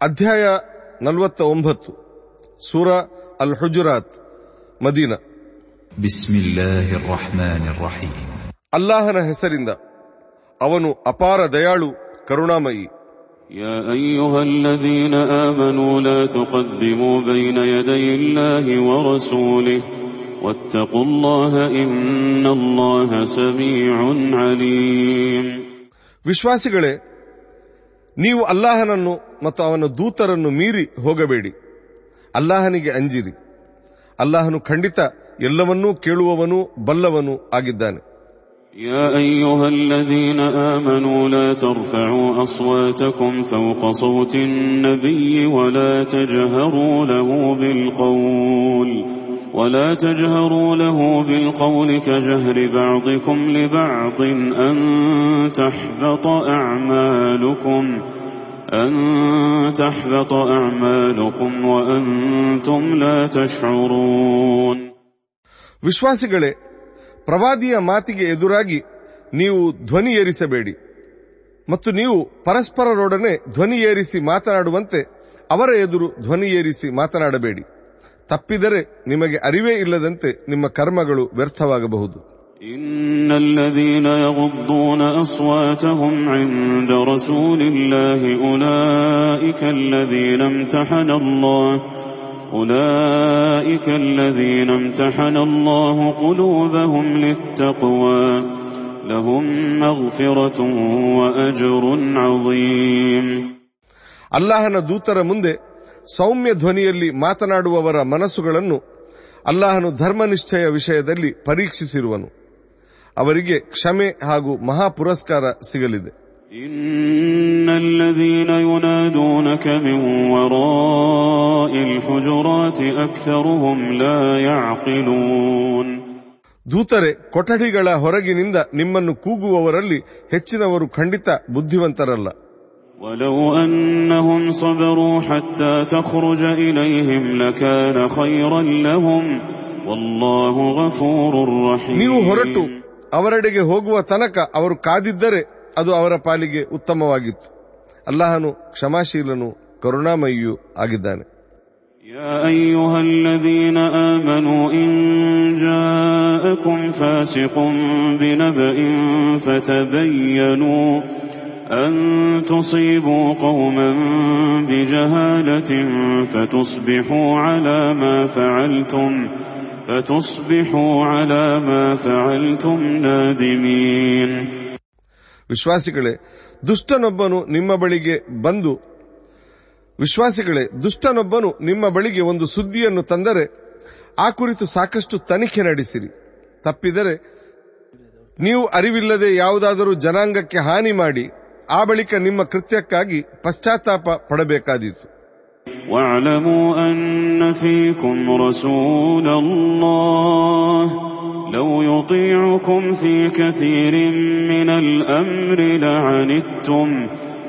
ಅಧ್ಯಾಯ ನಲವತ್ತ ಒಂಬತ್ತು ಸೂರ ಅಲ್ ಹುಜುರಾತ್ ಮದೀನ بسم الله الرحمن الرحيم ಅಲ್ಲಾಹನ ಹೆಸರಿಂದ ಅವನು ಅಪಾರ ದಯಾಳು ಕರುಣಾಮಯಿ يا أيها الذين آمنوا لا تقدموا بين يدي الله ورسوله واتقوا الله إن الله سميع عليم ವಿಶ್ವಾಸಿಗಳೇ ನೀವು ಅಲ್ಲಾಹನನ್ನು ಮತ್ತು ಅವನ ದೂತರನ್ನು ಮೀರಿ ಹೋಗಬೇಡಿ ಅಲ್ಲಾಹನಿಗೆ ಅಂಜಿರಿ ಅಲ್ಲಾಹನು ಖಂಡಿತ ಎಲ್ಲವನ್ನೂ ಕೇಳುವವನೂ ಬಲ್ಲವನೂ ಆಗಿದ್ದಾನೆ يا أيها الذين آمنوا لا ترفعوا أصواتكم فوق صوت النبي ولا تجهروا له بالقول ولا تجهروا له بالقول كجهر بعضكم لبعض أن تحبط أعمالكم أن تحبط أعمالكم وأنتم لا تشعرون ವಿಶ್ವಾಸಿಗಳೇ ಪ್ರವಾದಿಯ ಮಾತಿಗೆ ಎದುರಾಗಿ ನೀವು ಧ್ವನಿ ಏರಿಸಬೇಡಿ ಮತ್ತು ನೀವು ಪರಸ್ಪರರೊಡನೆ ಧ್ವನಿ ಏರಿಸಿ ಮಾತನಾಡುವಂತೆ ಅವರ ಎದುರು ಧ್ವನಿ ಏರಿಸಿ ಮಾತನಾಡಬೇಡಿ ತಪ್ಪಿದರೆ ನಿಮಗೆ ಅರಿವೇ ಇಲ್ಲದಂತೆ ನಿಮ್ಮ ಕರ್ಮಗಳು ವ್ಯರ್ಥವಾಗಬಹುದು إن الذين يغضون أصواتهم عند رسول الله أولئك الذين امتحن الله أولئك الذين امتحن الله قلوبهم للتقوى لهم مغفرة وأجر عظيم ಅಲ್ಲಾಹನ ದೂತರ ಮುಂದೆ ಸೌಮ್ಯ ಧ್ವನಿಯಲ್ಲಿ ಮಾತನಾಡುವವರ ಮನಸ್ಸುಗಳನ್ನು ಅಲ್ಲಾಹನು ಧರ್ಮನಿಷ್ಠೆಯ ವಿಷಯದಲ್ಲಿ ಪರೀಕ್ಷಿಸಿರುವನು ಅವರಿಗೆ ಕ್ಷಮೆ ಹಾಗೂ ಮಹಾ ಪುರಸ್ಕಾರ ಸಿಗಲಿದೆ إن الذين ينادونك من وراء الحجرات أكثرهم لا يعقلون ದೂತರೆ ಕೊಠಡಿಗಳ ಹೊರಗಿನಿಂದ ನಿಮ್ಮನ್ನು ಕೂಗುವವರಲ್ಲಿ ಹೆಚ್ಚಿನವರು ಖಂಡಿತ ಬುದ್ಧಿವಂತರಲ್ಲ ولو أنهم صبروا حتى تخرج إليهم لكان خيرا لهم والله غفور ನೀವು ಹೊರಟು رحيم ಅವರೆಡೆಗೆ ಹೋಗುವ ತನಕ ಅವರು ಕಾದಿದ್ದರೆ ಅದು ಅವರ ಪಾಲಿಗೆ ಉತ್ತಮವಾಗಿತ್ತು ಅಲ್ಲಾಹನು ಕ್ಷಮಾಶೀಲನು ಕರುಣಾಮಯಿಯೂ ಆಗಿದ್ದಾನೆ يا أيها الذين آمنوا إن جاءكم فاسق بنبأ فتبينوا أن تصيبوا قوما بجهالة فتصبحوا على ما فعلتم فتصبحوا على ما فعلتم نادمين ವಿಶ್ವಾಸಿಗಳೇ ದುಷ್ಟನೊಬ್ಬನು ನಿಮ್ಮ ಬಳಿಗೆ ಬಂದು ವಿಶ್ವಾಸಿಗಳೇ ದುಷ್ಟನೊಬ್ಬನು ನಿಮ್ಮ ಬಳಿಗೆ ಒಂದು ಸುದ್ದಿಯನ್ನು ತಂದರೆ ಆ ಕುರಿತು ಸಾಕಷ್ಟು ತನಿಖೆ ನಡೆಸಿರಿ ತಪ್ಪಿದರೆ ನೀವು ಅರಿವಿಲ್ಲದೆ ಯಾವುದಾದರೂ ಜನಾಂಗಕ್ಕೆ ಹಾನಿ ಮಾಡಿ ಆ ಬಳಿಕ ನಿಮ್ಮ ಕೃತ್ಯಕ್ಕಾಗಿ ಪಶ್ಚಾತ್ತಾಪ ಪಡಬೇಕಾದೀತು واعلموا أن فيكم رسول الله لو يطيعكم في كثير من الأمر لعنتم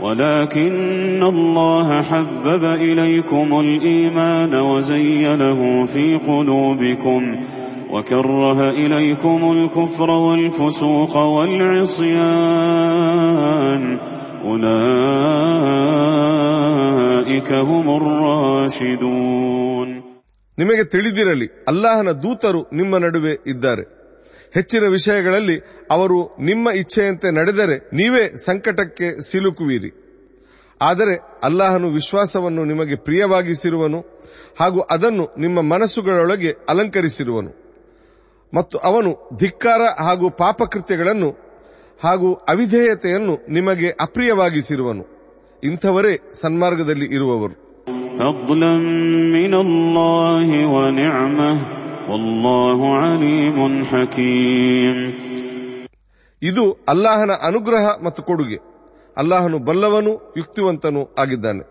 ولكن الله حبب إليكم الإيمان وزينه في قلوبكم وكره إليكم الكفر والفسوق والعصيان أولئك هم الراشدون ನಿಮಗೆ ತಿಳಿದಿರಲಿ ಅಲ್ಲಾಹನ ದೂತರು ನಿಮ್ಮ ನಡುವೆ ಇದ್ದಾರೆ ಹೆಚ್ಚಿನ ವಿಷಯಗಳಲ್ಲಿ ಅವರು ನಿಮ್ಮ ಇಚ್ಛೆಯಂತೆ ನಡೆದರೆ ನೀವೇ ಸಂಕಟಕ್ಕೆ ಸಿಲುಕುವಿರಿ ಆದರೆ ಅಲ್ಲಾಹನು ವಿಶ್ವಾಸವನ್ನು ನಿಮಗೆ ಪ್ರಿಯವಾಗಿಸಿರುವನು ಹಾಗೂ ಅದನ್ನು ನಿಮ್ಮ ಮನಸ್ಸುಗಳೊಳಗೆ ಅಲಂಕರಿಸಿರುವನು ಮತ್ತು ಅವನು ಧಿಕ್ಕಾರ ಹಾಗೂ ಪಾಪಕೃತ್ಯಗಳನ್ನು ಹಾಗೂ ಅವಿಧೇಯತೆಯನ್ನು ನಿಮಗೆ ಅಪ್ರಿಯವಾಗಿಸಿರುವನು. ಇಂಥವರೇ ಸನ್ಮಾರ್ಗದಲ್ಲಿ ಇರುವವರು. ಇದು ಅಲ್ಲಾಹನ ಅನುಗ್ರಹ ಮತ್ತು ಕೊಡುಗೆ. ಅಲ್ಲಾಹನು ಬಲ್ಲವನು ಯುಕ್ತಿವಂತನೂ ಆಗಿದ್ದಾನೆ.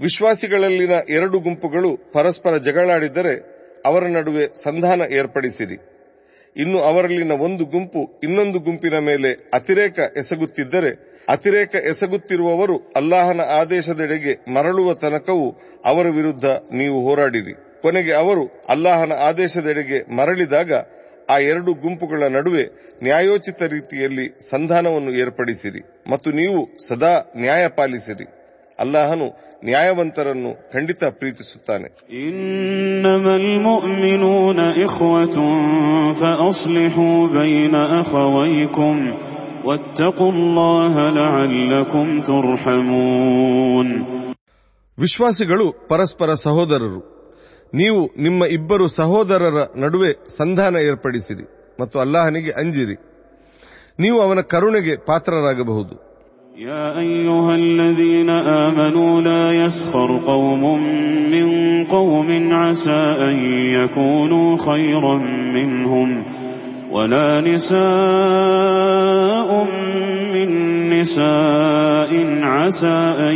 ವಿಶ್ವಾಸಿಗಳಲ್ಲಿನ ಎರಡು ಗುಂಪುಗಳು ಪರಸ್ಪರ ಜಗಳಾಡಿದರೆ ಅವರ ನಡುವೆ ಸಂಧಾನ ಏರ್ಪಡಿಸಿರಿ. ಇನ್ನು ಅವರಲ್ಲಿನ ಒಂದು ಗುಂಪು ಇನ್ನೊಂದು ಗುಂಪಿನ ಮೇಲೆ ಅತಿರೇಕ ಎಸಗುತ್ತಿದ್ದರೆ ಅತಿರೇಕ ಎಸಗುತ್ತಿರುವವರು ಅಲ್ಲಾಹನ ಆದೇಶದೆಡೆಗೆ ಮರಳುವ ತನಕವೂ ಅವರ ವಿರುದ್ಧ ನೀವು ಹೋರಾಡಿರಿ. ಕೊನೆಗೆ ಅವರು ಅಲ್ಲಾಹನ ಆದೇಶದೆಡೆಗೆ ಮರಳಿದಾಗ ಆ ಎರಡು ಗುಂಪುಗಳ ನಡುವೆ ನ್ಯಾಯೋಚಿತ ರೀತಿಯಲ್ಲಿ ಸಂಧಾನವನ್ನು ಏರ್ಪಡಿಸಿರಿ ಮತ್ತು ನೀವು ಸದಾ ನ್ಯಾಯ ಪಾಲಿಸಿರಿ. ಅಲ್ಲಾಹನು ನ್ಯಾಯವಂತರನ್ನು ಖಂಡಿತ ಪ್ರೀತಿಸುತ್ತಾನೆ. ವಿಶ್ವಾಸಿಗಳು ಪರಸ್ಪರ ಸಹೋದರರು. ನೀವು ನಿಮ್ಮ ಇಬ್ಬರು ಸಹೋದರರ ನಡುವೆ ಸಂಧಾನ ಏರ್ಪಡಿಸಿರಿ ಮತ್ತು ಅಲ್ಲಾಹನಿಗೆ ಅಂಜಿರಿ ನೀವು ಅವನ ಕರುಣೆಗೆ ಪಾತ್ರರಾಗಬಹುದು يا أيها الذين آمنوا لا يسخر قوم من قوم عسى أن يكونوا خيرا منهم ولا نساء من نساء عسى أن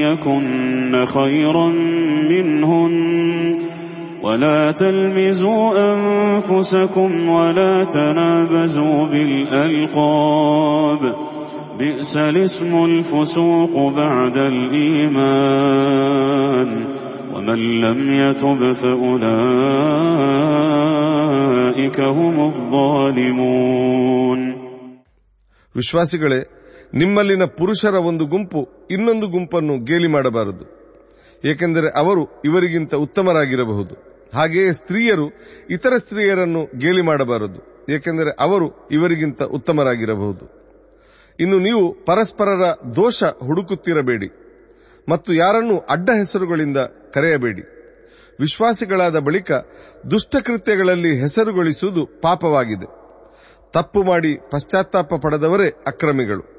يكن خيرا منهن ولا تلمزوا أنفسكم ولا تنابزوا بالألقاب بئس الاسم الفسوق بعد الإيمان ومن لم يتب فأولئك هم الظالمون ವಿಶ್ವಾಸಿಗಳೇ ನಿಮ್ಮಲ್ಲಿನ ಪುರುಷರ ಒಂದು ಗುಂಪು ಇನ್ನೊಂದು ಗುಂಪನ್ನು ಗೇಲಿ ಮಾಡಬಾರದು ಏಕೆಂದರೆ ಅವರು ಇವರಿಗಿಂತ ಉತ್ತಮರಾಗಿರಬಹುದು. ಹಾಗೆಯೇ ಸ್ತ್ರೀಯರು ಇತರ ಸ್ತ್ರೀಯರನ್ನು ಗೇಲಿ ಮಾಡಬಾರದು. ಏಕೆಂದರೆ ಅವರು ಇವರಿಗಿಂತ ಉತ್ತಮರಾಗಿರಬಹುದು. ಇನ್ನು ನೀವು ಪರಸ್ಪರರ ದೋಷ ಹುಡುಕುತ್ತಿರಬೇಡಿ ಮತ್ತು ಯಾರನ್ನೂ ಅಡ್ಡ ಹೆಸರುಗಳಿಂದ ಕರೆಯಬೇಡಿ. ವಿಶ್ವಾಸಿಗಳಾದ ಬಳಿಕ ದುಷ್ಟಕೃತ್ಯಗಳಲ್ಲಿ ಹೆಸರುಗೊಳಿಸುವುದು ಪಾಪವಾಗಿದೆ. ತಪ್ಪು ಮಾಡಿ ಪಶ್ಚಾತ್ತಾಪ ಪಡೆದವರೇ ಅಕ್ರಮಿಗಳು.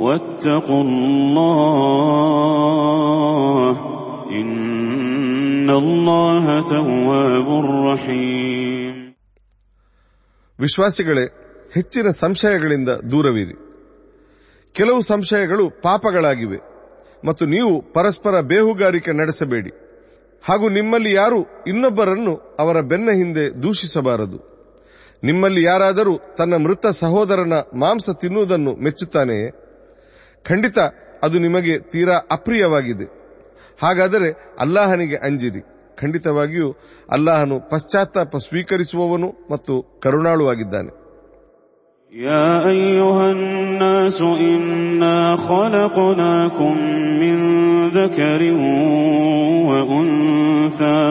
واتقوا الله إن الله تواب رحيم ವಿಶ್ವಾಸಿಗಳೇ ಹೆಚ್ಚಿನ ಸಂಶಯಗಳಿಂದ ದೂರವಿರಿ ಕೆಲವು ಸಂಶಯಗಳು ಪಾಪಗಳಾಗಿವೆ ಮತ್ತು ನೀವು ಪರಸ್ಪರ ಬೇಹುಗಾರಿಕೆ ನಡೆಸಬೇಡಿ ಹಾಗೂ ನಿಮ್ಮಲ್ಲಿ ಯಾರು ಇನ್ನೊಬ್ಬರನ್ನು ಅವರ ಬೆನ್ನ ಹಿಂದೆ ದೂಷಿಸಬಾರದು ನಿಮ್ಮಲ್ಲಿ ಯಾರಾದರೂ ತನ್ನ ಮೃತ ಸಹೋದರನ ಮಾಂಸ ತಿನ್ನುವುದನ್ನು ಮೆಚ್ಚುತ್ತಾನೆಯೇ ಖಂಡಿತ ಅದು ನಿಮಗೆ ತೀರಾ ಅಪ್ರಿಯವಾಗಿದೆ ಹಾಗಾದರೆ ಅಲ್ಲಾಹನಿಗೆ ಅಂಜಿರಿ ಖಂಡಿತವಾಗಿಯೂ ಅಲ್ಲಾಹನು ಪಶ್ಚಾತ್ತಾಪ ಸ್ವೀಕರಿಸುವವನು ಮತ್ತು ಕರುಣಾಳುವಾಗಿದ್ದಾನೆ يا أيها الناس إنا خلقناكم من ذكر وأنثى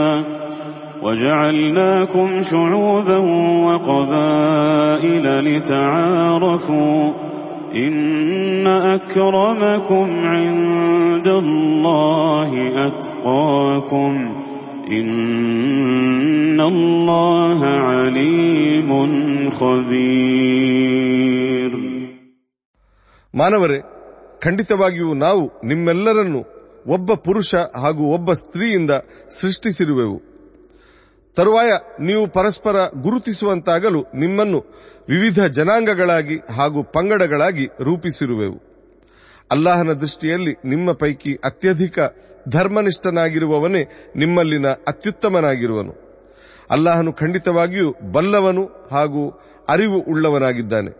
وجعلناكم شعوبا وقبائل لتعارفوا إن أكرمكم عند الله أتقاكم إن الله عليم خبير ಮಾನವರೇ ಖಂಡಿತವಾಗಿಯೂ ನಾವು ನಿಮ್ಮೆಲ್ಲರನ್ನು ಒಬ್ಬ ಪುರುಷ ಹಾಗೂ ಒಬ್ಬ ಸ್ತ್ರೀಯಿಂದ ಸೃಷ್ಟಿಸಿರುವೆವು ತರುವಾಯ ನೀವು ಪರಸ್ಪರ ಗುರುತಿಸುವಂತಾಗಲು ನಿಮ್ಮನ್ನು ವಿವಿಧ ಜನಾಂಗಗಳಾಗಿ ಹಾಗೂ ಪಂಗಡಗಳಾಗಿ ರೂಪಿಸಿರುವೆವು. ಅಲ್ಲಾಹನ ದೃಷ್ಟಿಯಲ್ಲಿ ನಿಮ್ಮ ಪೈಕಿ ಅತ್ಯಧಿಕ ಧರ್ಮನಿಷ್ಠನಾಗಿರುವವನೇ ನಿಮ್ಮಲ್ಲಿನ ಅತ್ಯುತ್ತಮನಾಗಿರುವನು. ಅಲ್ಲಾಹನು ಖಂಡಿತವಾಗಿಯೂ ಬಲ್ಲವನು ಹಾಗೂ ಅರಿವು ಉಳ್ಳವನಾಗಿದ್ದಾನೆ.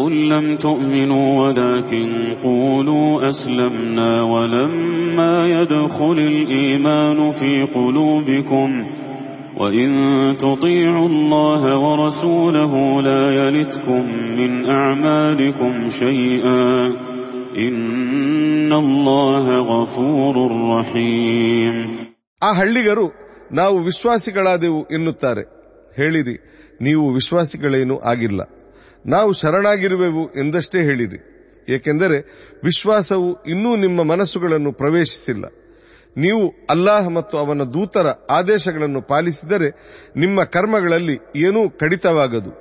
قل لم تؤمنوا ولكن قولوا أسلمنا ولما يدخل الإيمان في قلوبكم وإن تطيعوا الله ورسوله لا يلتكم من أعمالكم شيئا إن الله غفور رحيم ಆ ಹಳ್ಳಿಗರು ನಾವು ವಿಶ್ವಾಸಿಗಳಾದೆವು ಎನ್ನುತ್ತಾರೆ ಹೇಳಿರಿ ನೀವು ವಿಶ್ವಾಸಿಗಳೇನೂ ಆಗಿಲ್ಲ ನಾವು ಶರಣಾಗಿರುವೆವು ಎಂದಷ್ಟೇ ಹೇಳಿರಿ ಏಕೆಂದರೆ ವಿಶ್ವಾಸವು ಇನ್ನೂ ನಿಮ್ಮ ಮನಸ್ಸುಗಳನ್ನು ಪ್ರವೇಶಿಸಿಲ್ಲ ನೀವು ಅಲ್ಲಾಹ್ ಮತ್ತು ಅವನ ದೂತರ ಆದೇಶಗಳನ್ನು ಪಾಲಿಸಿದರೆ ನಿಮ್ಮ ಕರ್ಮಗಳಲ್ಲಿ ಏನೂ ಕಡಿತವಾಗದು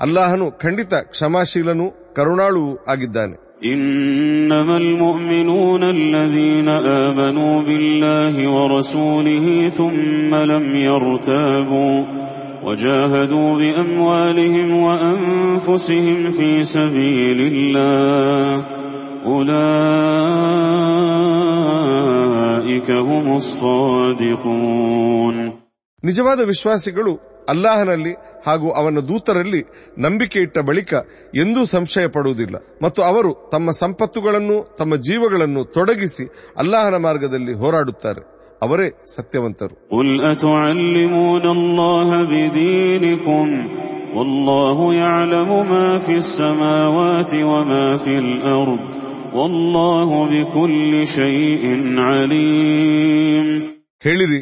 ಅಲ್ಲಾಹನು ಖಂಡಿತ ಕ್ಷಮಾಶೀಲನೂ ಕರುಣಾಳುವೂ ಆಗಿದ್ದಾನೆ إنما المؤمنون الذين آمنوا بالله ورسوله ثم لم يرتابوا وجاهدوا بأموالهم وأنفسهم في سبيل الله أولئك هم الصادقون ನಿಜವಾದ ವಿಶ್ವಾಸಿಗಳು ಅಲ್ಲಾಹನಲ್ಲಿ ಹಾಗೂ ಅವನ ದೂತರಲ್ಲಿ ನಂಬಿಕೆ ಇಟ್ಟ ಬಳಿಕ ಎಂದೂ ಸಂಶಯ ಪಡುವುದಿಲ್ಲ ಮತ್ತು ಅವರು ತಮ್ಮ ಸಂಪತ್ತುಗಳನ್ನು ತಮ್ಮ ಜೀವಗಳನ್ನು ತೊಡಗಿಸಿ ಅಲ್ಲಾಹನ ಮಾರ್ಗದಲ್ಲಿ ಹೋರಾಡುತ್ತಾರೆ ಅವರೇ ಸತ್ಯವಂತರು. ಹೇಳಿರಿ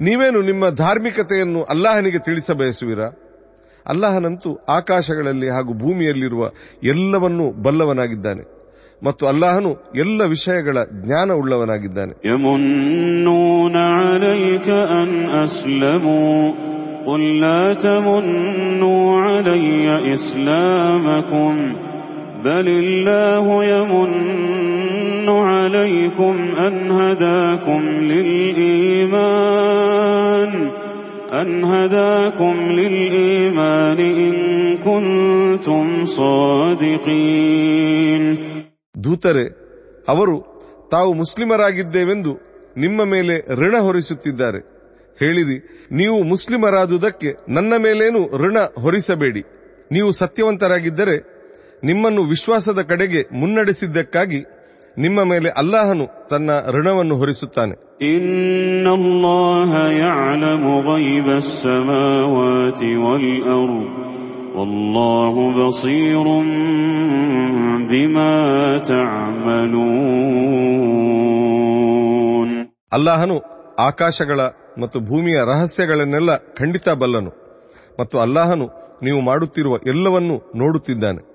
ನೀವೇನು ನಿಮ್ಮ ಧಾರ್ಮಿಕತೆಯನ್ನು ಅಲ್ಲಾಹನಿಗೆ ತಿಳಿಸಬಯಸುವಿರಾ ಅಲ್ಲಾಹನಂತೂ ಆಕಾಶಗಳಲ್ಲಿ ಹಾಗೂ ಭೂಮಿಯಲ್ಲಿರುವ ಎಲ್ಲವನ್ನೂ ಬಲ್ಲವನಾಗಿದ್ದಾನೆ. ಮತ್ತು ಅಲ್ಲಾಹನು ಎಲ್ಲ ವಿಷಯಗಳ ಜ್ಞಾನ ಉಳ್ಳವನಾಗಿದ್ದಾನೆ يمنون عليك أن أسلموا قل لا تمنوا علي إسلامكم بل الله يمن عليكم أن هداكم للإيمان أن هداكم للإيمان إن كنتم صادقين ದೂತರೆ, ಅವರು, ತಾವು ಮುಸ್ಲಿಮರಾಗಿದ್ದೇವೆಂದು ನಿಮ್ಮ ಮೇಲೆ ಋಣ ಹೊರಿಸುತ್ತಿದ್ದಾರೆ. ಹೇಳಿರಿ, ನೀವು ಮುಸ್ಲಿಮರಾದುದಕ್ಕೆ ನನ್ನ ಮೇಲೇನು ಋಣ ಹೊರಿಸಬೇಡಿ. ನೀವು ಸತ್ಯವಂತರಾಗಿದ್ದರೆ, ನಿಮ್ಮನ್ನು ವಿಶ್ವಾಸದ ಕಡೆಗೆ ಮುನ್ನಡೆಸಿದ್ದಕ್ಕಾಗಿ ನಿಮ್ಮ ಮೇಲೆ ಅಲ್ಲಾಹನು ತನ್ನ ಋಣವನ್ನು ಹೊರಿಸುತ್ತಾನೆ. إن الله يعلم غيب السماوات والأرض والله بصير بما تعملون ಅಲ್ಲಾಹನು ಆಕಾಶಗಳ ಮತ್ತು ಭೂಮಿಯ ರಹಸ್ಯಗಳನ್ನೆಲ್ಲ ಖಂಡಿತ ಬಲ್ಲನು ಮತ್ತು ಅಲ್ಲಾಹನು ನೀವು ಮಾಡುತ್ತಿರುವ ಎಲ್ಲವನ್ನೂ ನೋಡುತ್ತಿದ್ದಾನೆ